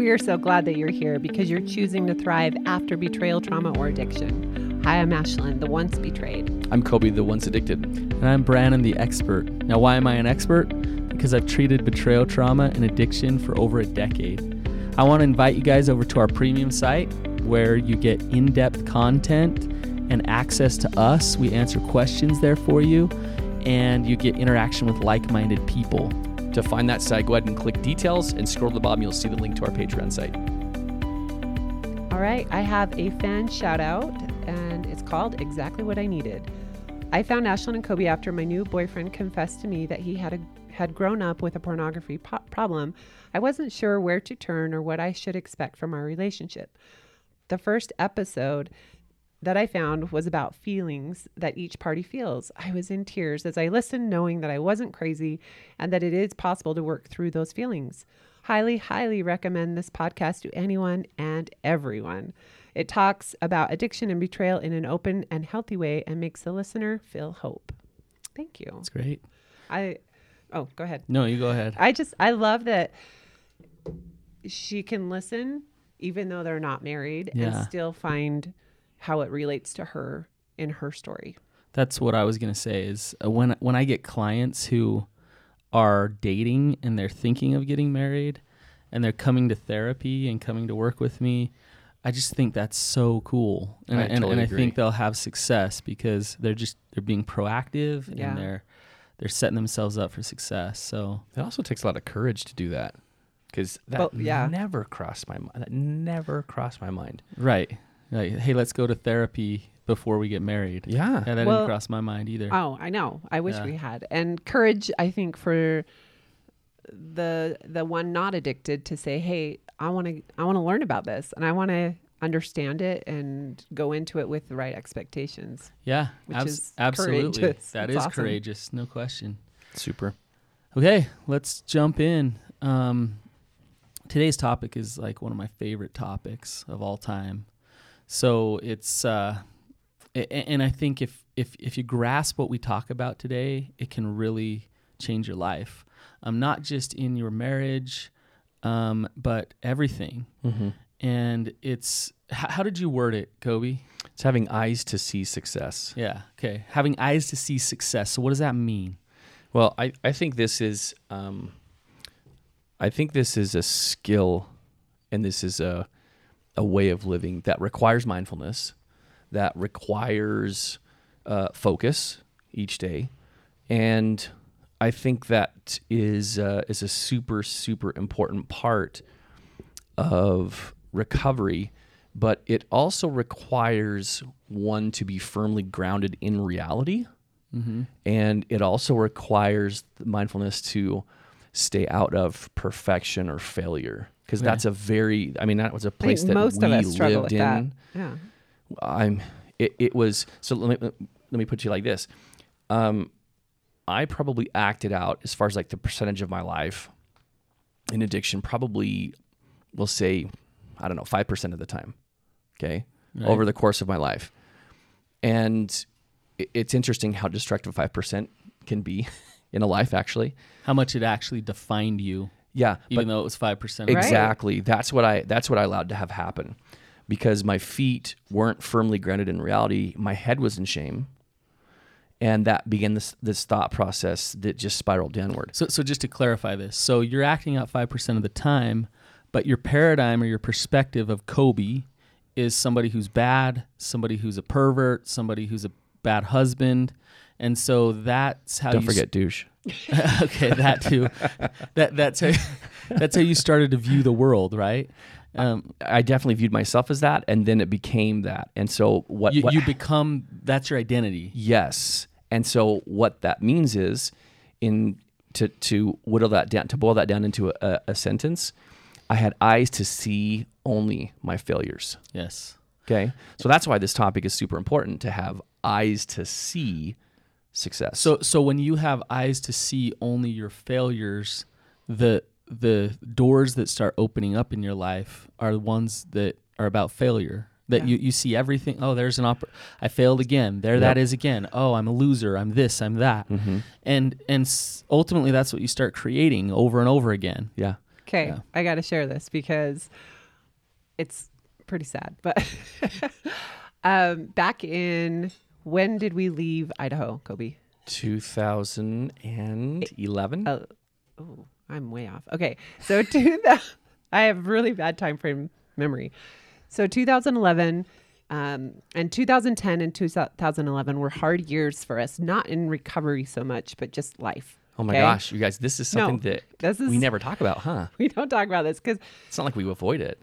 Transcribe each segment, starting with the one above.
We are so glad that you're here because you're choosing to thrive after betrayal, trauma, or addiction. Hi, I'm Ashlynn, the once betrayed. I'm Coby, the once addicted. And I'm Brannon, the expert. Now, why am I an expert? Because I've treated betrayal trauma and addiction for over a decade. I want to invite you guys over to our premium site where you get in depth content and access to us. We answer questions there for you, and you get interaction with like minded people. To find that site, go ahead and click details and scroll to the bottom. You'll see the link to our Patreon site. All right, I have a fan shout out, and it's called Exactly What I Needed. I found Ashlynn and Coby after my new boyfriend confessed to me that he had a, had grown up with a pornography po- problem. I wasn't sure where to turn or what I should expect from our relationship. The first episode that I found was about feelings that each party feels. I was in tears as I listened, knowing that I wasn't crazy and that it is possible to work through those feelings. Highly, highly recommend this podcast to anyone and everyone. It talks about addiction and betrayal in an open and healthy way and makes the listener feel hope. Thank you. That's great. I, oh, go ahead. No, you go ahead. I just, I love that she can listen even though they're not married Yeah. and still find how it relates to her in her story. That's what I was gonna say. Is uh, when when I get clients who are dating and they're thinking of getting married, and they're coming to therapy and coming to work with me, I just think that's so cool, and I and, totally and I agree. think they'll have success because they're just they're being proactive Yeah. and they're they're setting themselves up for success. So It also takes a lot of courage to do that because that Well, yeah. never crossed my mind. That never crossed my mind. right, like hey, let's go to therapy before we get married. Yeah. Yeah, that Well- didn't cross my mind either. Oh, I know. I wish Yeah. we had. And courage, I think, for the the one not addicted to say, "Hey, I want to I want to learn about this and I want to understand it and go into it with the right expectations." yeah, which abs- is absolutely. courageous. That It's is awesome. courageous, no question. Super. Okay, let's jump in. Um, today's topic is like one of my favorite topics of all time. So it's, uh, and I think if if if you grasp what we talk about today, it can really change your life. Um, not just in your marriage, um, but everything. Mm-hmm. And it's h- how did you word it, Coby? It's having eyes to see success. Yeah. Okay. Having eyes to see success. So what does that mean? Well, I, I think this is um, I think this is a skill and this is a a way of living that requires mindfulness, that requires uh, focus each day, and I think that is uh, is a super super important part of recovery. But it also requires one to be firmly grounded in reality. And it also requires the mindfulness to stay out of perfection or failure because that's a very i mean that was a I think place that most we of us struggle lived with in. That. Yeah. i'm it, it was so let me let me put you like this. Um i probably acted out as far as like the percentage of my life in addiction probably we'll say i don't know 5% of the time okay over the course of my life. And it- it's interesting how destructive 5% can be in a life actually. How much it actually defined you, yeah even but though it was five percent. exactly. That's what i that's what i allowed to have happen. Because my feet weren't firmly grounded in reality. My head was in shame. And that began this this thought process that just spiraled downward. So, so just to clarify this, so you're acting out five percent of the time, but your paradigm or your perspective of Coby is somebody who's bad, somebody who's a pervert, somebody who's a bad husband, and so that's how don't you forget douche okay, that too. that that's how that's how you started to view the world, right? Um, i definitely viewed myself as that and then it became that and so what, you, what you become that's your identity. Yes. And so what that means is in to to whittle that down to boil that down into a, a sentence, I had eyes to see only my failures. Yes. Okay. So that's why this topic is super important to have eyes to see success. So so when you have eyes to see only your failures, the the doors that start opening up in your life are the ones that are about failure. That Yeah. you, you see everything. Oh, there's an opp- I failed again. There that Yep. is again. Oh, I'm a loser. I'm this. I'm that. Mm-hmm. And and s- ultimately, that's what you start creating over and over again. yeah. Okay, Yeah. I got to share this because it's pretty sad. But um, back in when did we leave Idaho, Coby? 2011. Oh, oh, I'm way off. Okay, so two thousand. I have really bad time frame memory. So 2011 um, and 2010 and 2011 were hard years for us, not in recovery so much, but just life. oh my okay? gosh, you guys, this is No, something that this is we never talk about, huh? we don't talk about this because It's not like we avoid it.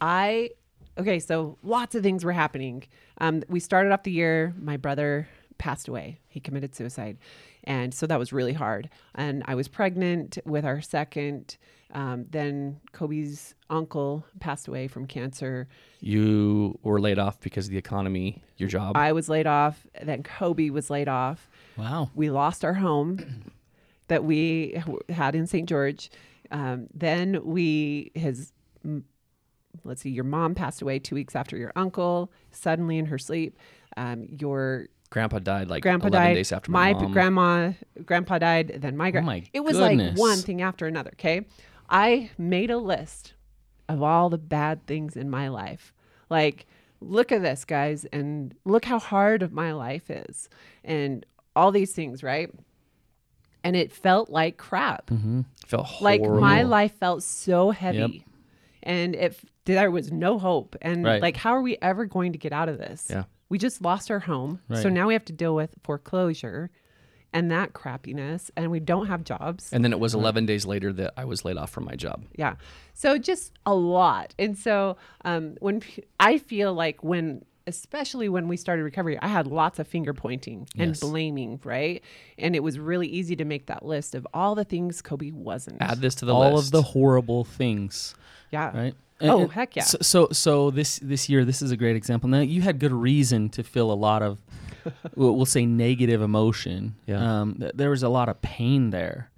I okay, so lots of things were happening. Um, we started off the year. My brother passed away. He committed suicide, and so that was really hard. And I was pregnant with our second. Um, then Coby's uncle passed away from cancer. You were laid off because of the economy, your job. I was laid off. Then Coby was laid off. Wow. We lost our home that we had in St. George. Um, then we his m- let's see, your mom passed away two weeks after your uncle. Suddenly in her sleep, um, your grandpa died like grandpa 11 died. days after my, my grandma, grandpa died. Then my Oh grandma. my it was like one thing after another. Okay, I made a list of all the bad things in my life. Like, look at this, guys, and look how hard my life is, and all these things, right? And it felt like crap. Mm-hmm. Felt Like my life felt so heavy, and if there was no hope, and Right. like, how are we ever going to get out of this? Yeah. We just lost our home, so now we have to deal with foreclosure and that crappiness, and we don't have jobs. And then it was 11 days later that I was laid off from my job. Yeah. So just a lot. And so um, when p- I feel like when, especially when we started recovery, I had lots of finger pointing and Yes. blaming, right? And it was really easy to make that list of all the things Coby wasn't. Add this to the All list. of the horrible things, yeah. right? Oh, heck yeah. So, so, so this this year, this is a great example. Now, you had good reason to feel a lot of, we'll we'll say, negative emotion. Yeah. Um, th- there was a lot of pain there,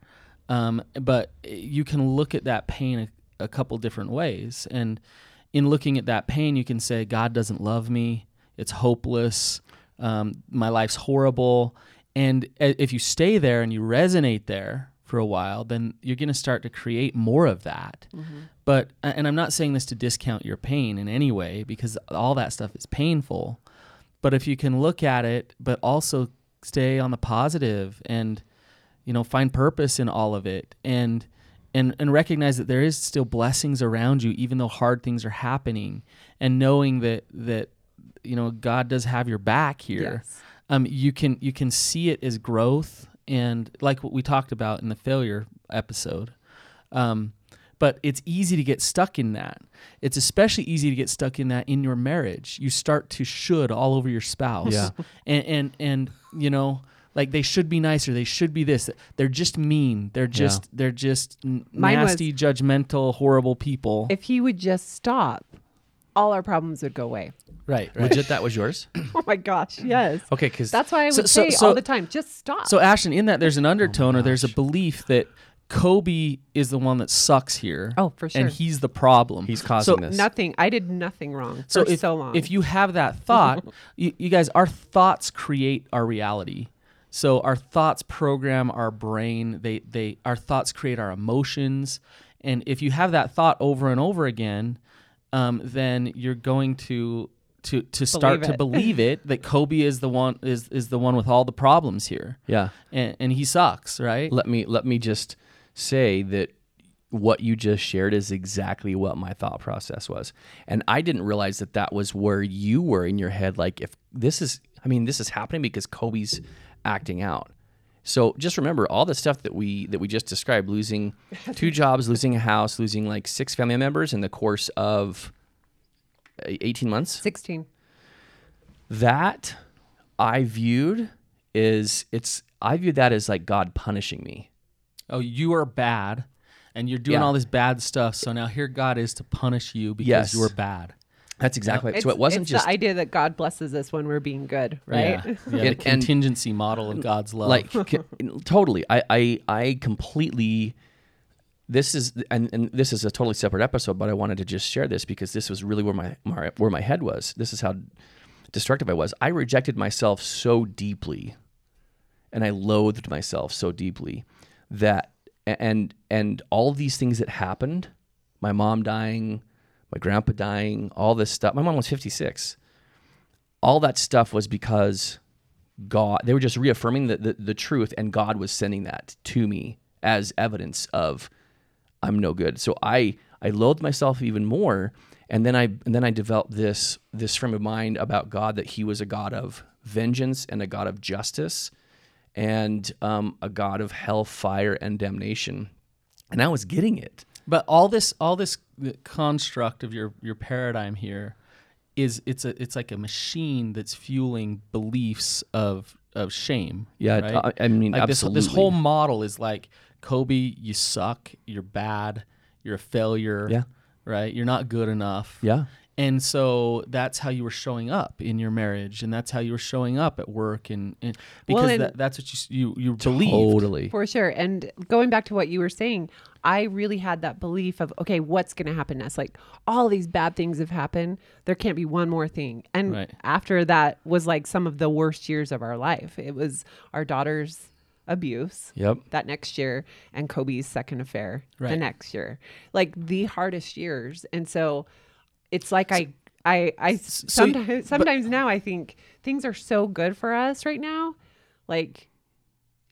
um, but you can look at that pain a, a couple different ways. And in looking at that pain, you can say, God doesn't love me. It's hopeless. Um, my life's horrible. And a- if you stay there and you resonate there for a while, then you're going to start to create more of that. But, and I'm not saying this to discount your pain in any way because all that stuff is painful. But if you can look at it, but also stay on the positive and, you know, find purpose in all of it and, and, and recognize that there is still blessings around you, even though hard things are happening and knowing that, that, you know, God does have your back here Yes. um, you can you can see it as growth and like what we talked about in the failure episode um, but it's easy to get stuck in that. It's especially easy to get stuck in that in your marriage. You start to should all over your spouse. Yeah. and and and you know like they should be nicer they should be this they're just mean they're just they're just n- Mine was- nasty judgmental horrible people. If he would just stop, all our problems would go away. right right Legit, that was yours? Oh my gosh, yes. Okay, because That's why I would So- so- say so- all the time, just stop. So Ashton, in that there's an undertone or oh there's a belief that Coby is the one that sucks here. Oh, for sure. And he's the problem. he's causing so, this. nothing. I did nothing wrong So for if, so long. if you have that thought, you, you guys, our thoughts create our reality. So our thoughts program our brain. They they our thoughts create our emotions, and if you have that thought over and over again, um, then you're going to to to start Believe to believe it that Coby is the one is is the one with all the problems here, yeah. and, and he sucks, right? Let me let me just say that what you just shared is exactly what my thought process was. And I didn't realize that that was where you were in your head like if this is I mean this is happening because Coby's acting out. So just remember all the stuff that we that we just described losing two jobs, losing a house, losing like six family members in the course of uh, 18 months. 16. that I viewed is it's I viewed that as like God punishing me. oh, you are bad and you're doing Yeah. all this bad stuff. So now here God is to punish you because Yes. you are bad. That's exactly It's, so. It wasn't it's just the idea that God blesses us when we're being good, right? Yeah. yeah the And- and- contingency model of God's love. like totally. I, I I completely. This is and, and this is a totally separate episode, but I wanted to just share this because this was really where my, my where my head was. This is how destructive I was. I rejected myself so deeply, and I loathed myself so deeply that and and all these things that happened, my mom dying, my grandpa dying, all this stuff. My mom was 56. All that stuff was because God, they were just reaffirming the, the, the truth, and God was sending that to me as evidence of I'm no good. So I I loathed myself even more, and then I and then I developed this this frame of mind about God that He was a God of vengeance and a God of justice, and um, a God of hell, fire, and damnation. And I was getting it. But all this, all this construct of your your paradigm here is it's a it's like a machine that's fueling beliefs of of shame. Yeah, right? I, I mean, like this absolutely. this whole model is like Coby, you suck, you're bad, you're a failure. Yeah. Right? You're not good enough. yeah, And so that's how you were showing up in your marriage, and that's how you were showing up at work, and, and because Well, and- that, that's what you s- you you believe. totally. For sure. And going back to what you were saying, I really had that belief of, okay, what's going to happen next? Like all these bad things have happened. There can't be one more thing. And Right. after that was like some of the worst years of our life. It was our daughter's abuse Yep. that next year and Coby's second affair right. the next year. Like the hardest years. And so it's like I I I so sometimes sometimes now I think things are so good for us right now. Like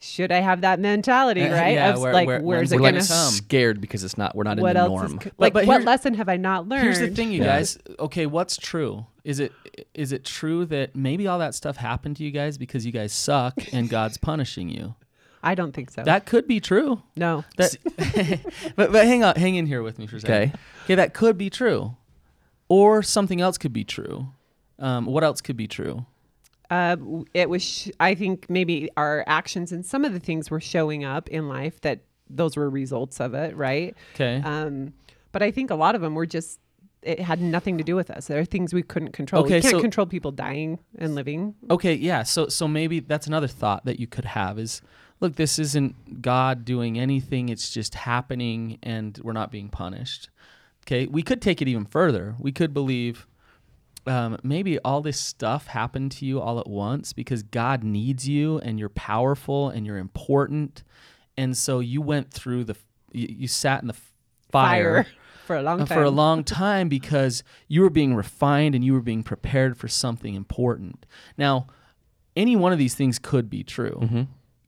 should I have that mentality, Uh, right? yeah, of where- like where- where's when's it We're it like gonna come? scared because it's not. We're not what in the else norm. is like but what lesson have I not learned? Here's the thing, you Yeah. guys. Okay, what's true? Is it is it true that maybe all that stuff happened to you guys because you guys suck and God's punishing you? I don't think so. That could be true. no. That, but but hang on, hang in here with me for a second. Okay. Okay, that could be true, or something else could be true. Um, what else could be true? Uh, it was. Sh- I think maybe our actions and some of the things were showing up in life that those were results of it, right? Okay. Um, but I think a lot of them were just. It had nothing to do with us. There are things we couldn't control. Okay, we can't so- control people dying and living. Okay, yeah. So so maybe that's another thought that you could have is look, this isn't God doing anything, it's just happening and we're not being punished. Okay, we could take it even further. We could believe um, maybe all this stuff happened to you all at once because God needs you and you're powerful and you're important. And so you went through the, you, you sat in the fire, for a long uh, time. for a long time because you were being refined and you were being prepared for something important. Now, any one of these things could be true. Mm-hmm.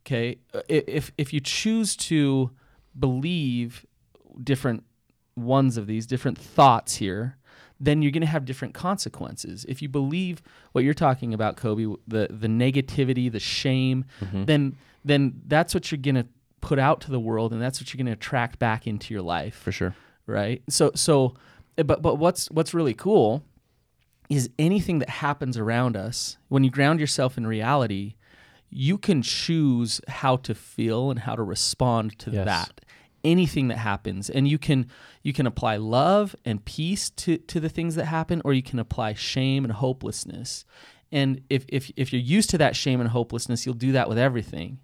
Okay, Uh, if if you choose to believe different ones of these different thoughts here, then you're going to have different consequences. If you believe what you're talking about, Coby, the the negativity, the shame, Mm-hmm. then then that's what you're going to put out to the world, and that's what you're going to attract back into your life For sure. right? So so but but what's what's really cool is anything that happens around us when you ground yourself in reality, you can choose how to feel and how to respond to Yes. that. Anything that happens. And you can you can apply love and peace to to the things that happen or you can apply shame and hopelessness. And if if if you're used to that shame and hopelessness, you'll do that with everything.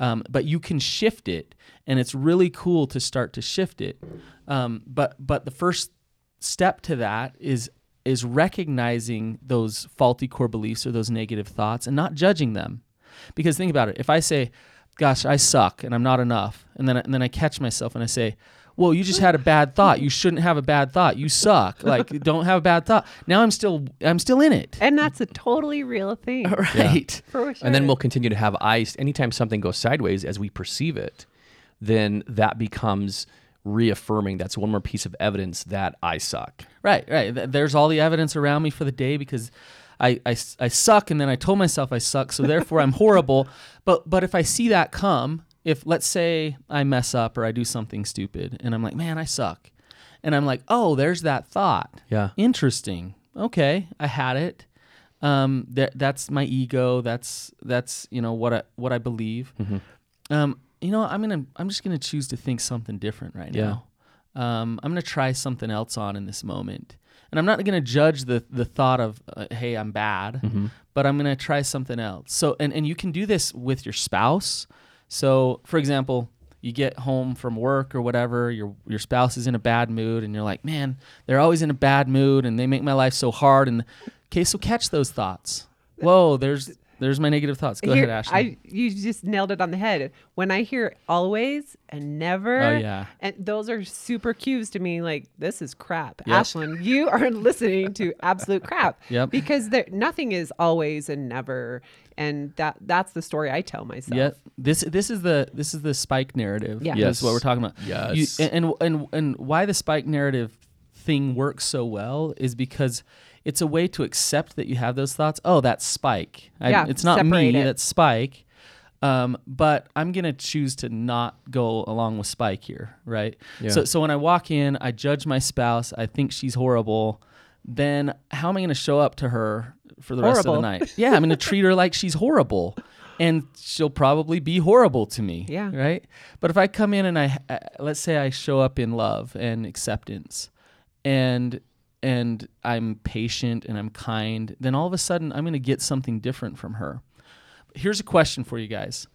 Um, but you can shift it and it's really cool to start to shift it. Um, but but the first step to that is is recognizing those faulty core beliefs or those negative thoughts and not judging them. Because think about it if i say gosh i suck and i'm not enough and then and then i catch myself and i say well you just had a bad thought you shouldn't have a bad thought you suck like don't have a bad thought now i'm still i'm still in it and that's a totally real thing. right For sure. And then we'll continue to have eyes. Anytime something goes sideways as we perceive it, then that becomes reaffirming. That's one more piece of evidence that I suck. Right, right. There's all the evidence around me for the day because I, I, I suck and then I told myself I suck, so therefore I'm horrible. But but if I see that come, if let's say I mess up or I do something stupid and I'm like, man, I suck. And I'm like, oh, there's that thought. Yeah. Interesting. Okay, I had it. Um, that that's my ego. That's that's you know what I what I believe. Um, you know, I'm gonna I'm just gonna choose to think something different right Yeah. now. Um, I'm gonna try something else on in this moment, and I'm not gonna judge the the thought of uh, hey I'm bad, Mm-hmm. but I'm gonna try something else. So and and you can do this with your spouse. So for example, you get home from work or whatever, your your spouse is in a bad mood, and you're like, man, they're always in a bad mood, and they make my life so hard. And okay, so catch those thoughts. Whoa, there's There's my negative thoughts. Go Here- ahead, Ashley. I you just nailed it on the head. When I hear always and never, Oh, yeah. and those are super cues to me. Like this is crap, Yep. Ashlynn. You are listening to absolute crap. Yep. Because there nothing is always and never, and that that's the story I tell myself. Yeah, this this is the this is the spike narrative. Yeah. That's what we're talking about. Yes. You- and and and why the spike narrative thing works so well is because it's a way to accept that you have those thoughts. Oh, that's spike. I- Yeah, it's not me. separate it. That's spike. Um, but I'm gonna choose to not go along with spike here, right? Yeah. So so when I walk in, I judge my spouse. I think she's horrible. Then how am I gonna show up to her for the rest of the night? Yeah, I'm gonna treat her like she's horrible, and she'll probably be horrible to me. Yeah. Right. But if I come in and I uh, let's say I show up in love and acceptance, and and I'm patient and I'm kind, then all of a sudden I'm gonna get something different from her. Here's a question for you guys: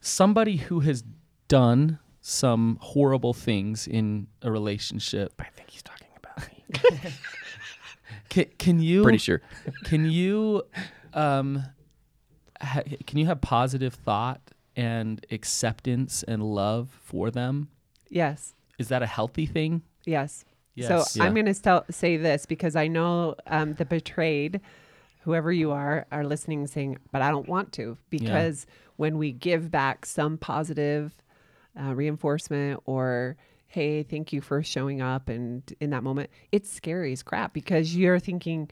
Somebody who has done some horrible things in a relationship. I think he's talking about me. Can, can you Pretty sure. can you um ha- can you have positive thought and acceptance and love for them Yes. is that a healthy thing Yes. Yes. So I'm going to say this because I know um, the betrayed, whoever you are, are listening and saying, but I don't want to. Because when we give back some positive uh, reinforcement or, hey, thank you for showing up, and in that moment, it's scary as crap because you're thinking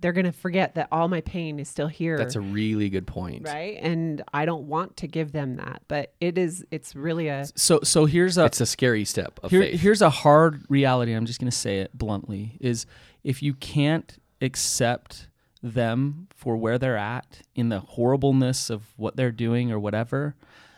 they're going to forget that all my pain is still here. That's a really good point. right. And I don't want to give them that. But it is, it's really a, so so here's a It's a scary step of here, faith. here's a hard reality i'm just going to say it bluntly is if you can't accept them for where they're at in the horribleness of what they're doing or whatever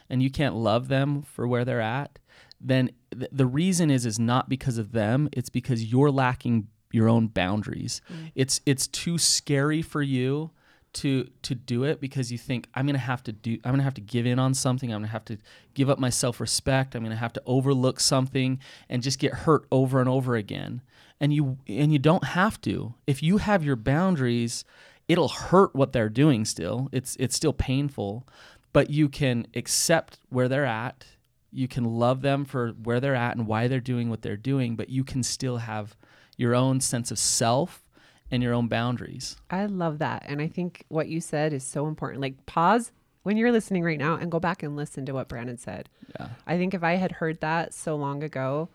and you can't love them for where they're at then th- the reason is is not because of them it's because you're lacking your own boundaries. Mm. It's it's too scary for you to to do it because you think I'm gonna have to do I'm gonna have to give in on something. I'm gonna have to give up my self respect I'm gonna have to overlook something and just get hurt over and over again. And you and you don't have to. If you have your boundaries it'll hurt what they're doing still. It's it's still painful but you can accept where they're at. You can love them for where they're at and why they're doing what they're doing but you can still have your own sense of self and your own boundaries I love that. And I think what you said is so important. Like, pause when you're listening right now and go back and listen to what Brannon said. yeah I think if I had heard that so long ago,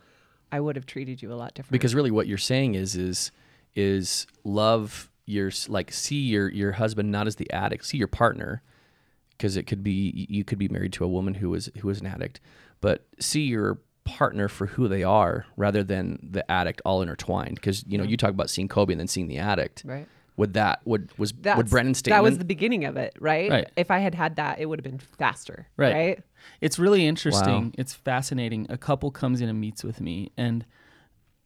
I would have treated you a lot differently. because really what you're saying is is is love your like see your your husband not as the addict see your partner because it could be you could be married to a woman who is who is an addict but see your partner for who they are rather than the addict all intertwined because you know you talk about seeing Coby and then seeing the addict right. would that would was That's, would Brannon's that was the beginning of it, right? Right. If I had had that, it would have been faster, Right. right? It's really interesting. Wow. It's fascinating. A couple comes in and meets with me, and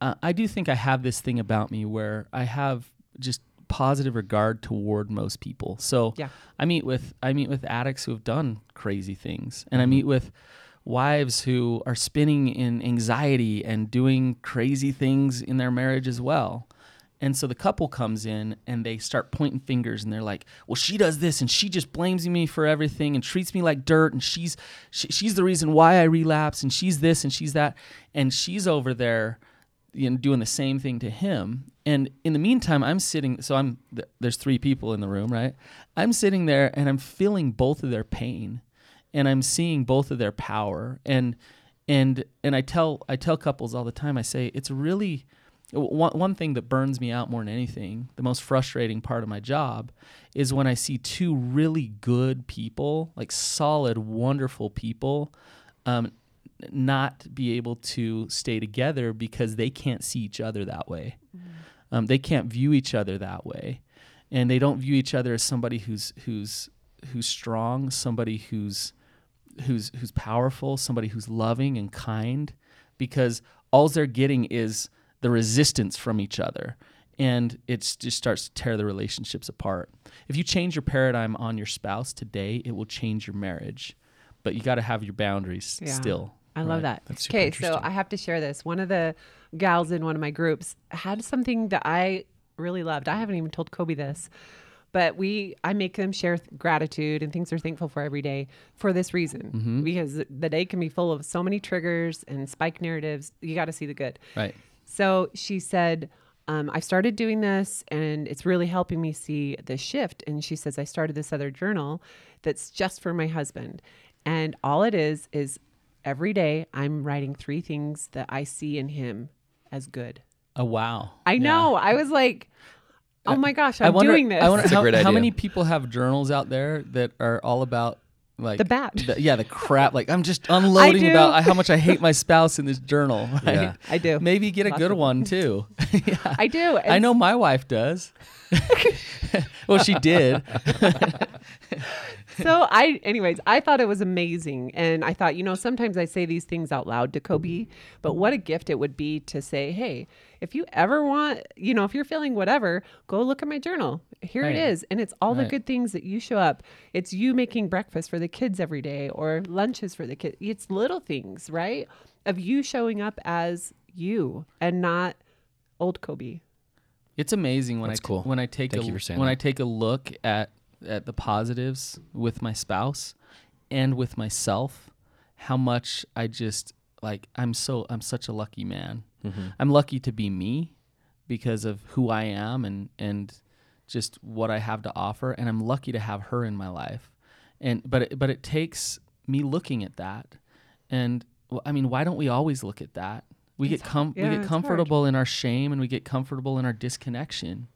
uh, I do think I have this thing about me where I have just positive regard toward most people. So Yeah. I meet with I meet with addicts who have done crazy things, and I meet with wives who are spinning in anxiety and doing crazy things in their marriage as well. And so the couple comes in and they start pointing fingers and they're like, "Well, she does this and she just blames me for everything and treats me like dirt and she's she, she's the reason why I relapse and she's this and she's that." And she's over there you know, doing the same thing to him. And in the meantime, I'm sitting. So I'm th- there's three people in the room, right? I'm sitting there and I'm feeling both of their pain, and I'm seeing both of their power. And and and I tell I tell couples all the time. I say it's really one one thing that burns me out more than anything. The most frustrating part of my job is when I see two really good people, like solid, wonderful people, um, not be able to stay together because they can't see each other that way. Um, they can't view each other that way, and they don't view each other as somebody who's who's who's strong, somebody who's who's who's powerful, somebody who's loving and kind, because all they're getting is the resistance from each other, and it just starts to tear the relationships apart. If you change your paradigm on your spouse today, it will change your marriage, but you got to have your boundaries Yeah. still. I right? love that. Okay, so. I have to share this. One of the gals in one of my groups had something that I really loved. I haven't even told Coby this, But we, I make them share th- gratitude and things they're thankful for every day for this reason, Mm-hmm. because the day can be full of so many triggers and spike narratives. You got to see the good. Right. So she said, um, I started doing this and it's really helping me see the shift. And she says, I started this other journal that's just for my husband. And all it is, is every day I'm writing three things that I see in him as good. Oh wow. I Yeah. know. I was like, oh my gosh, I I'm wonder, doing this. I wonder That's a how, great how idea. many people have journals out there that are all about like The bad. the- yeah, the crap. Like I'm just unloading do. about how much I hate my spouse in this journal. Right? Yeah. I do. Maybe get a Lots good of one too. yeah. I do. I know my wife does. well, she did. So I, anyways, I thought it was amazing, and I thought, you know, sometimes I say these things out loud to Coby, mm-hmm. but what a gift it would be to say, hey, if you ever want, you know, if you're feeling whatever, go look at my journal. Here Right. it is, and it's all the good things that you show up. It's you making breakfast for the kids every day, or lunches for the kids. It's little things, right, of you showing up as you and not old Coby. It's amazing when That's I t- cool. when I take Thank a you for saying when that. I take a look at at the positives with my spouse and with myself, how much I just like I'm so I'm such a lucky man. Mm-hmm. I'm lucky to be me because of who I am and and just what I have to offer and I'm lucky to have her in my life. And but it, but it takes me looking at that. And well, I mean, why don't we always look at that? We get com- yeah, we it's get hard. comfortable in our shame and we get comfortable in our disconnection.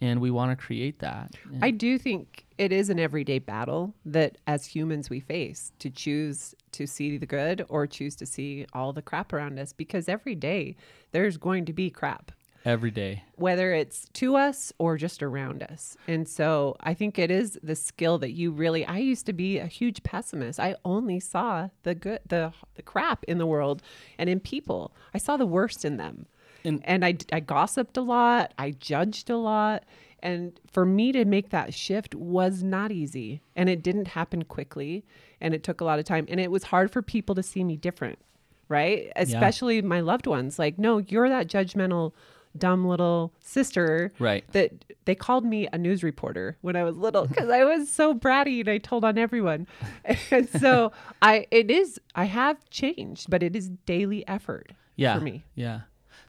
And we want to create that. I do think it is an everyday battle that as humans we face to choose to see the good or choose to see all the crap around us because every day there's going to be crap every day. whether it's to us or just around us. And so I think it is the skill that you really I used to be a huge pessimist. I only saw the good the the crap in the world and in people. I saw the worst in them. And- And, I I gossiped a lot, I judged a lot, and for me to make that shift was not easy and it didn't happen quickly and it took a lot of time and it was hard for people to see me different, right? Especially my loved ones. Like, no, you're that judgmental dumb little sister Right. that they called me a news reporter when I was little because I was so bratty and I told on everyone. And so I it is I have changed, but it is daily effort yeah for me. yeah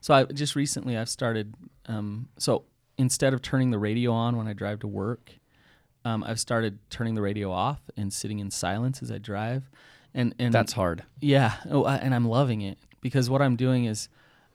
so i just recently i've started um, so instead of turning the radio on when i drive to work um, i've started turning the radio off and sitting in silence as i drive. And and That's hard. yeah. Oh, I, and i'm loving it because what i'm doing is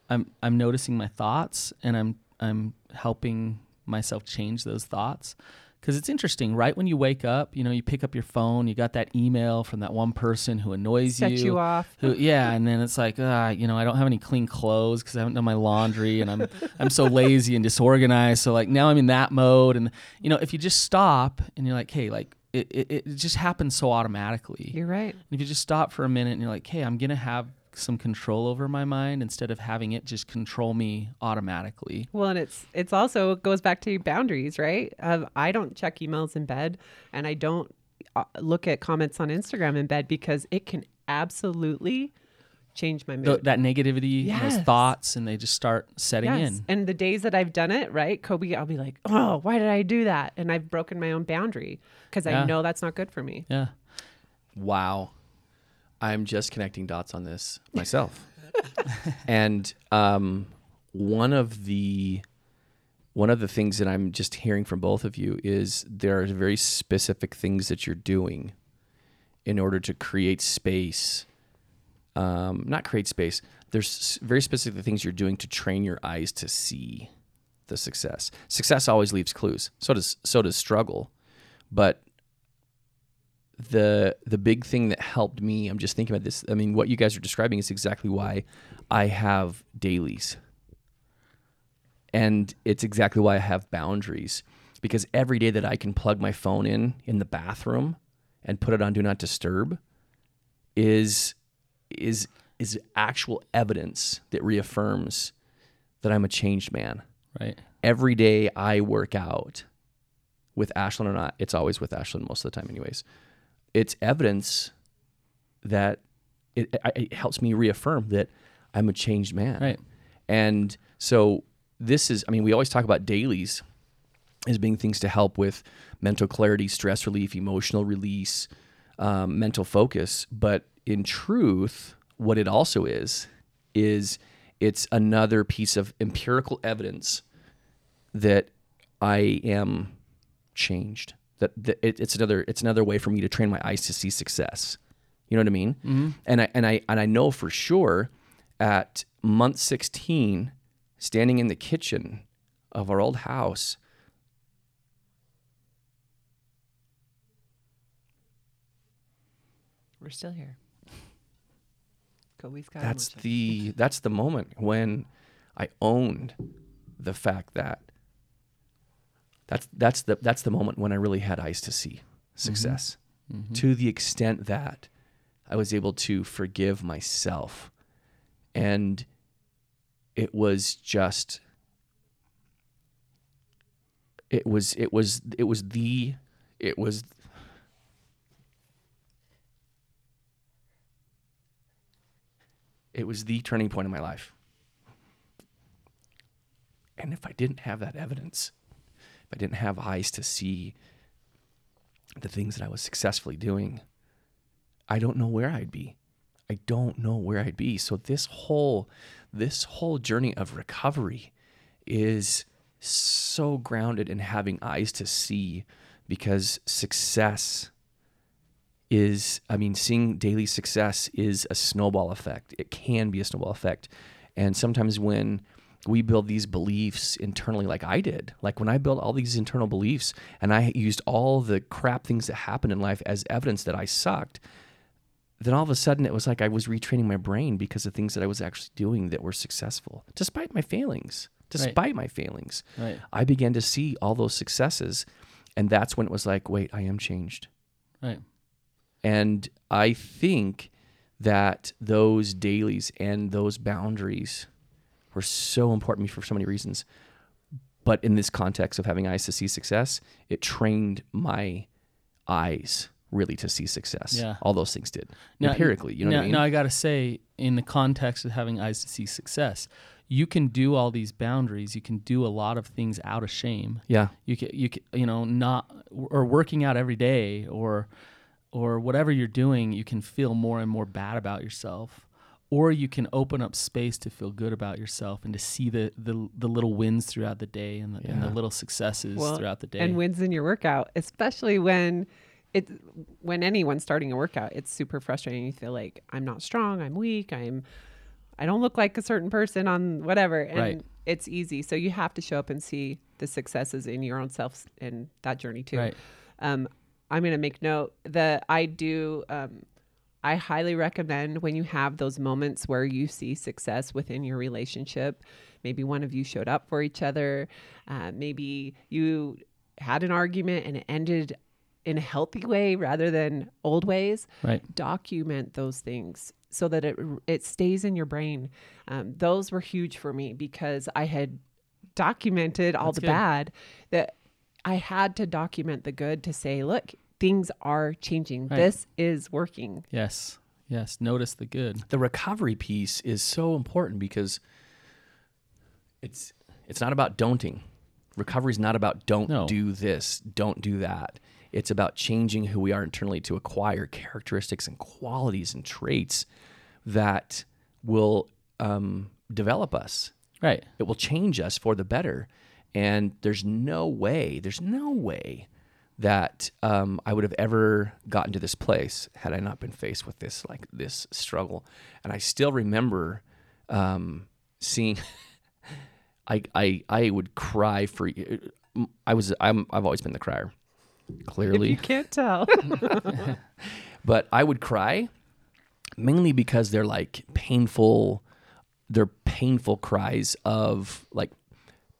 i'm i'm noticing my thoughts and i'm i'm helping myself change those thoughts because it's interesting right when you wake up you know you pick up your phone you got that email from that one person who annoys Set you off. who, yeah, and then it's like, ah, you know, I don't have any clean clothes because I haven't done my laundry, and I'm I'm so lazy and disorganized. So like now I'm in that mode, and you know, if you just stop and you're like, hey, like it it, it just happens so automatically. You're right. And if you just stop for a minute and you're like, hey, I'm gonna have some control over my mind instead of having it just control me automatically. Well, and it's it's also it goes back to boundaries, right? Um, I don't check emails in bed, and I don't uh, look at comments on Instagram in bed because it can absolutely change my mood. Th- that negativity, and those thoughts, and they just start setting Yes. in. And the days that I've done it, right, Coby, I'll be like, oh, why did I do that? And I've broken my own boundary because Yeah. I know that's not good for me. Yeah. Wow. I'm just connecting dots on this myself. and um, one of the one of the things that I'm just hearing from both of you is there are very specific things that you're doing in order to create space. Um, not create space. There's very specific things you're doing to train your eyes to see the success. Success always leaves clues. So does so does struggle, but the the big thing that helped me i'm just thinking about this i mean what you guys are describing is exactly why i have dailies and it's exactly why i have boundaries because every day that i can plug my phone in in the bathroom and put it on do not disturb is is is actual evidence that reaffirms that i'm a changed man Right. every day I work out with Ashlynn or not, it's always with Ashlynn most of the time, anyways. It's evidence that it, it, helps me reaffirm that I'm a changed man. Right. And so this is, I mean, we always talk about dailies, as being things to help with mental clarity, stress relief, emotional release, um, mental focus. But in truth, what it also is, is it's another piece of empirical evidence that I am changed. That, that it, it's another it's another way for me to train my eyes to see success. You know what I mean? Mm-hmm. And I and I and I know for sure at month 16 standing in the kitchen of our old house We're still here. Coby's got that's the that's the moment when I owned the fact that that's that's the that's the moment when I really had eyes to see success. Mm-hmm. Mm-hmm. To the extent that I was able to forgive myself. And it was just it was it was it was the it was it was the turning point in my life. And if i didn't have that evidence i didn't have eyes to see the things that i was successfully doing i don't know where i'd be i don't know where i'd be so this whole this whole journey of recovery is so grounded in having eyes to see because success is I mean seeing daily success is a snowball effect. It can be a snowball effect. And sometimes when we build these beliefs internally like I did, like when I built all these internal beliefs and I used all the crap things that happened in life as evidence that I sucked, then all of a sudden it was like I was retraining my brain because of things that I was actually doing that were successful, despite my failings. Despite my failings, Right. I began to see all those successes. And that's when it was like, wait, I am changed. Right. And I think that those dailies and those boundaries were so important to me for so many reasons. But in this context of having eyes to see success, it trained my eyes really to see success. Yeah. All those things did. Now- Empirically, you know now, what I mean? Now I got to say, in the context of having eyes to see success, you can do all these boundaries. You can do a lot of things out of shame. yeah. You can, you can, you know, not or working out every day or or whatever you're doing. You can feel more and more bad about yourself, or you can open up space to feel good about yourself and to see the the, the little wins throughout the day and the, and the little successes Well, throughout the day. and wins in your workout, especially when it when anyone's starting a workout, it's super frustrating. You feel like I'm not strong, I'm weak, I'm I don't look like a certain person on whatever, and Right. it's easy. So you have to show up and see the successes in your own self in that journey too. Right. Um, I'm going to make note that I do. Um, I highly recommend when you have those moments where you see success within your relationship. Maybe one of you showed up for each other. Uh, maybe you had an argument and it ended in a healthy way rather than old ways. right. Document those things so that it it stays in your brain. Um, those were huge for me because I had documented all That's the good. bad that I had to document the good to say, look, things are changing. Right. This is working. Yes. Yes. Notice the good. the recovery piece is so important because it's it's not about don'ting. Recovery is not about don't No. do this, don't do that. It's about changing who we are internally to acquire characteristics and qualities and traits that will um, develop us. Right. It will change us for the better. And there's no way, there's no way that um, I would have ever gotten to this place had I not been faced with this like this struggle. And I still remember um, seeing. I, I I would cry for. I was I'm I've always been the crier, clearly You can't tell. but I would cry mainly because they're like painful they're painful cries of like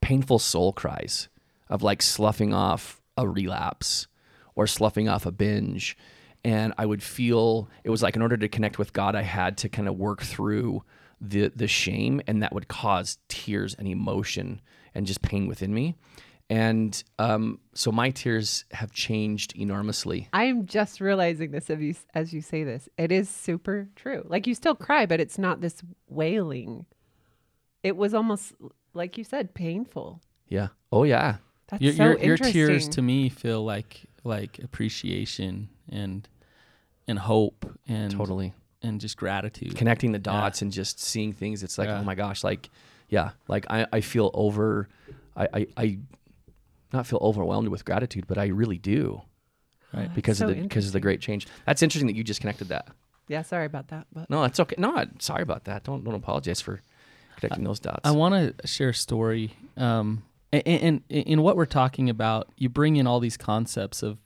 painful soul cries of like sloughing off a relapse or sloughing off a binge and I would feel it was like in order to connect with God I had to kind of work through the the shame and that would cause tears and emotion and just pain within me and um, so my tears have changed enormously I am just realizing this as you, as you say this. It is super true. Like you still cry, but it's not this wailing. It was almost like you said, painful. Yeah. Oh yeah. That's your, so your, your tears to me feel like like appreciation and and hope and totally and just gratitude. connecting the dots and just seeing things. It's like, Yeah. oh my gosh, like, yeah, like I, I feel over, I, I, I not feel overwhelmed with gratitude, but I really do, right? Because so of the because of the great change. That's interesting that you just connected that. Yeah, sorry about that. But No, that's okay. No, sorry about that. Don't don't apologize for connecting those dots. I want to share a story. Um, and, and in what we're talking about, you bring in all these concepts of,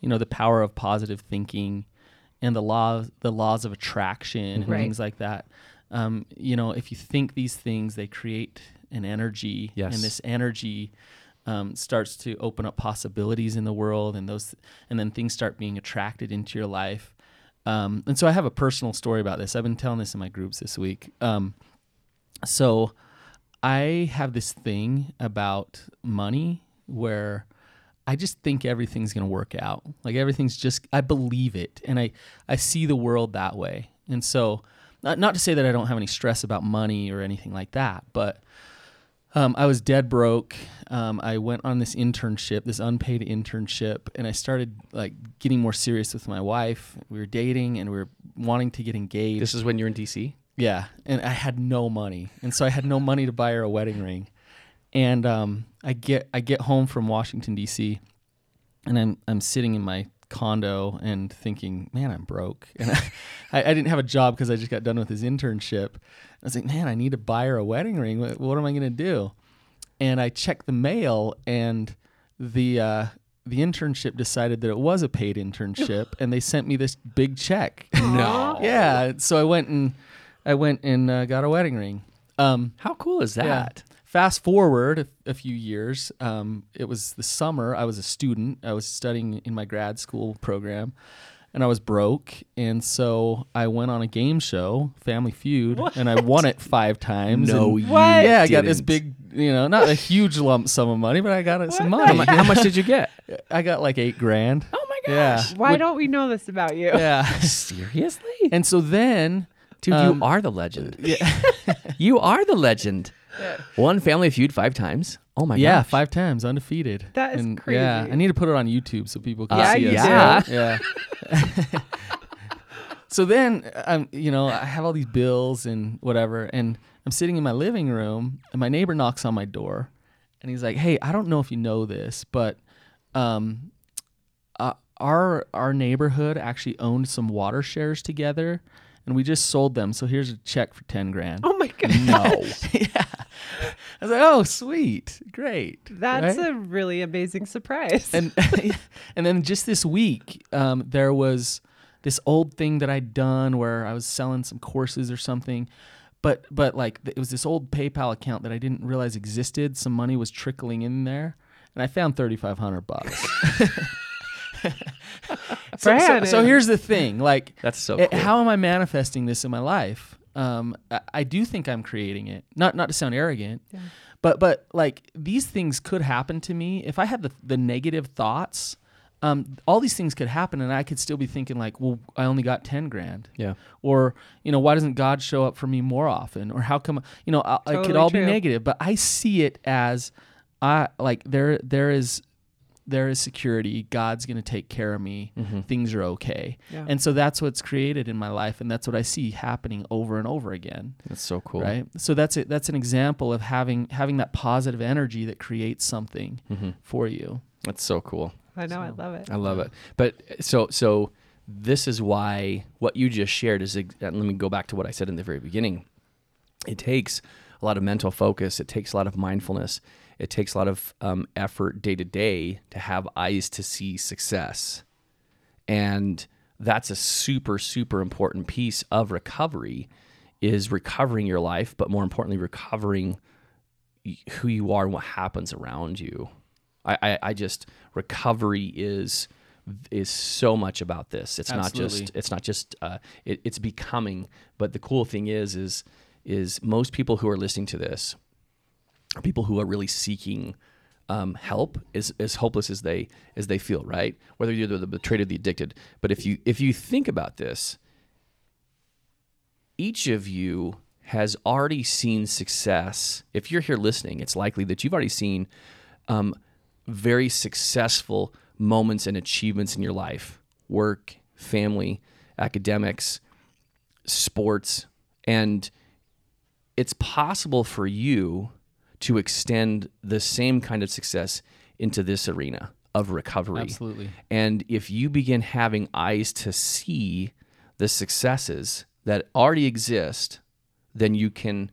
you know, the power of positive thinking, and the law, the laws of attraction, and Right. things like that. Um, you know, if you think these things, they create an energy, Yes. and this energy um, starts to open up possibilities in the world, and those, and then things start being attracted into your life. Um, and so I have a personal story about this. I've been telling this in my groups this week. Um, so I have this thing about money where I just think everything's going to work out. Like everything's just I believe it and I I see the world that way. And so not, not to say that I don't have any stress about money or anything like that, but um, I was dead broke. Um, I went on this internship, this unpaid internship, and I started like getting more serious with my wife. We were dating and we were wanting to get engaged. this is when you're in DC. Yeah, and I had no money, and so I had no money to buy her a wedding ring. And um, I get I get home from Washington D.C. and I'm I'm sitting in my condo and thinking, man, I'm broke, and I, I, I didn't have a job because I just got done with his internship. I was like, man, I need to buy her a wedding ring. What, what am I gonna do? And I checked the mail, and the uh, the internship decided that it was a paid internship, and they sent me this big check. No. Yeah, so I went and I went and uh, got a wedding ring. Um, How cool is yeah. that? Fast forward a, a few years. Um, it was the summer. I was a student. I was studying in my grad school program, and I was broke. And so I went on a game show, Family Feud, and I won it five times. No, and- you What? yeah, I got this big, you know, not a huge lump sum of money, but I got it some money. mu- how much did you get? I got like eight grand. Oh my Yeah. gosh! why don't we know this about you? Yeah. Seriously, and so then, dude, Um, you are the legend. yeah, You are the legend. Won Family Feud five times. Oh my god. yeah, gosh! five times undefeated. That is And, Yeah. I need to put it on YouTube so people can Uh, see us. yeah. yeah. so then, um, you know, I have all these bills and whatever, and I'm sitting in my living room, and my neighbor knocks on my door, and he's like, "Hey, I don't know if you know this, but um, uh, our our neighborhood actually owned some water shares together, and we just sold them. So here's a check for ten grand." Oh my god. No. yeah. I was like, "Oh, sweet, great." That's right? a really amazing surprise. and and then just this week, um, there was this old thing that I'd done where I was selling some courses or something, but but like it was this old PayPal account that I didn't realize existed. Some money was trickling in there, and I found thirty five hundred bucks. so, so, so here's the thing, like That's so eh, cool. how am I manifesting this in my life? Um, I, I do think I'm creating it. Not not to sound arrogant, but but like these things could happen to me if I had the the negative thoughts. Um, all these things could happen, and I could still be thinking like, well, I only got ten grand, yeah. or you know, why doesn't God show up for me more often, or how come you know I, it could all true. be negative, but I see it as I like there there is there is security. God's gonna take care of me. Things are okay. Yeah. And so that's what's created in my life, and that's what I see happening over and over again. That's so cool. Right. So that's it. That's an example of having having that positive energy that creates something Mm-hmm. for you. That's so cool. I know, I love it. I love it. But so so this is why what you just shared is. Let me go back to what I said in the very beginning. It takes a lot of mental focus. It takes a lot of mindfulness. It takes a lot of um, effort day to day to have eyes to see success, and that's a super super important piece of recovery. Is recovering your life, but more importantly, recovering who you are and what happens around you. I, I, I just recovery is is so much about this. It's not just it's not just uh, it, it's becoming. But the cool thing is is is most people who are listening to this people who are really seeking um, help as, as hopeless as they as they feel right? Whether you're the, the betrayed or the addicted. But if you if you think about this each of you has already seen success. If you're here listening it's likely that you've already seen um, very successful moments and achievements in your life. Work, family, academics, sports. And it's possible for you to extend the same kind of success into this arena of recovery. Absolutely. And if you begin having eyes to see the successes that already exist, then you can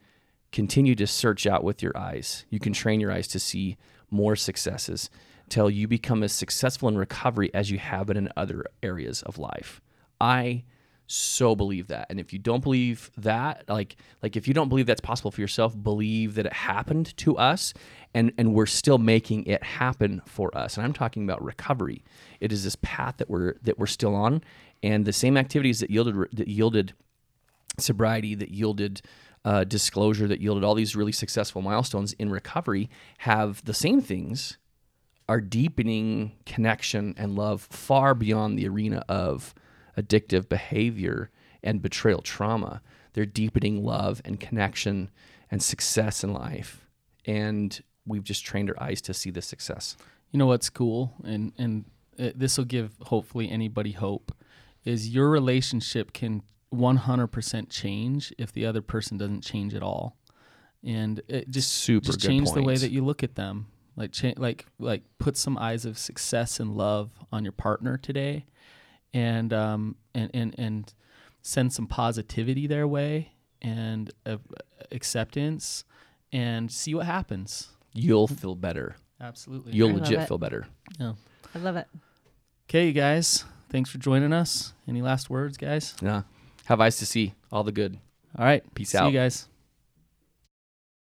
continue to search out with your eyes. You can train your eyes to see more successes till you become as successful in recovery as you have been in other areas of life. I so believe that. And if you don't believe that, like like if you don't believe that's possible for yourself, believe that it happened to us and and we're still making it happen for us. And I'm talking about recovery. It is this path that we're that we're still on and the same activities that yielded that yielded sobriety that yielded uh, disclosure that yielded all these really successful milestones in recovery have the same things are deepening connection and love far beyond the arena of addictive behavior and betrayal trauma. They're deepening love and connection and success in life. And we've just trained our eyes to see the success. You know what's cool, and and this will give hopefully anybody hope, is your relationship can 100% change if the other person doesn't change at all, and it just Super just change the way that you look at them. Like cha- like like put some eyes of success and love on your partner today, and um and and and send some positivity their way and uh, acceptance, and see what happens. You'll feel better. Absolutely. You'll I legit feel better. yeah. I love it. Okay, you guys. Thanks for joining us. Any last words, guys? Yeah. Have eyes to see all the good. All right. Peace See out. you guys.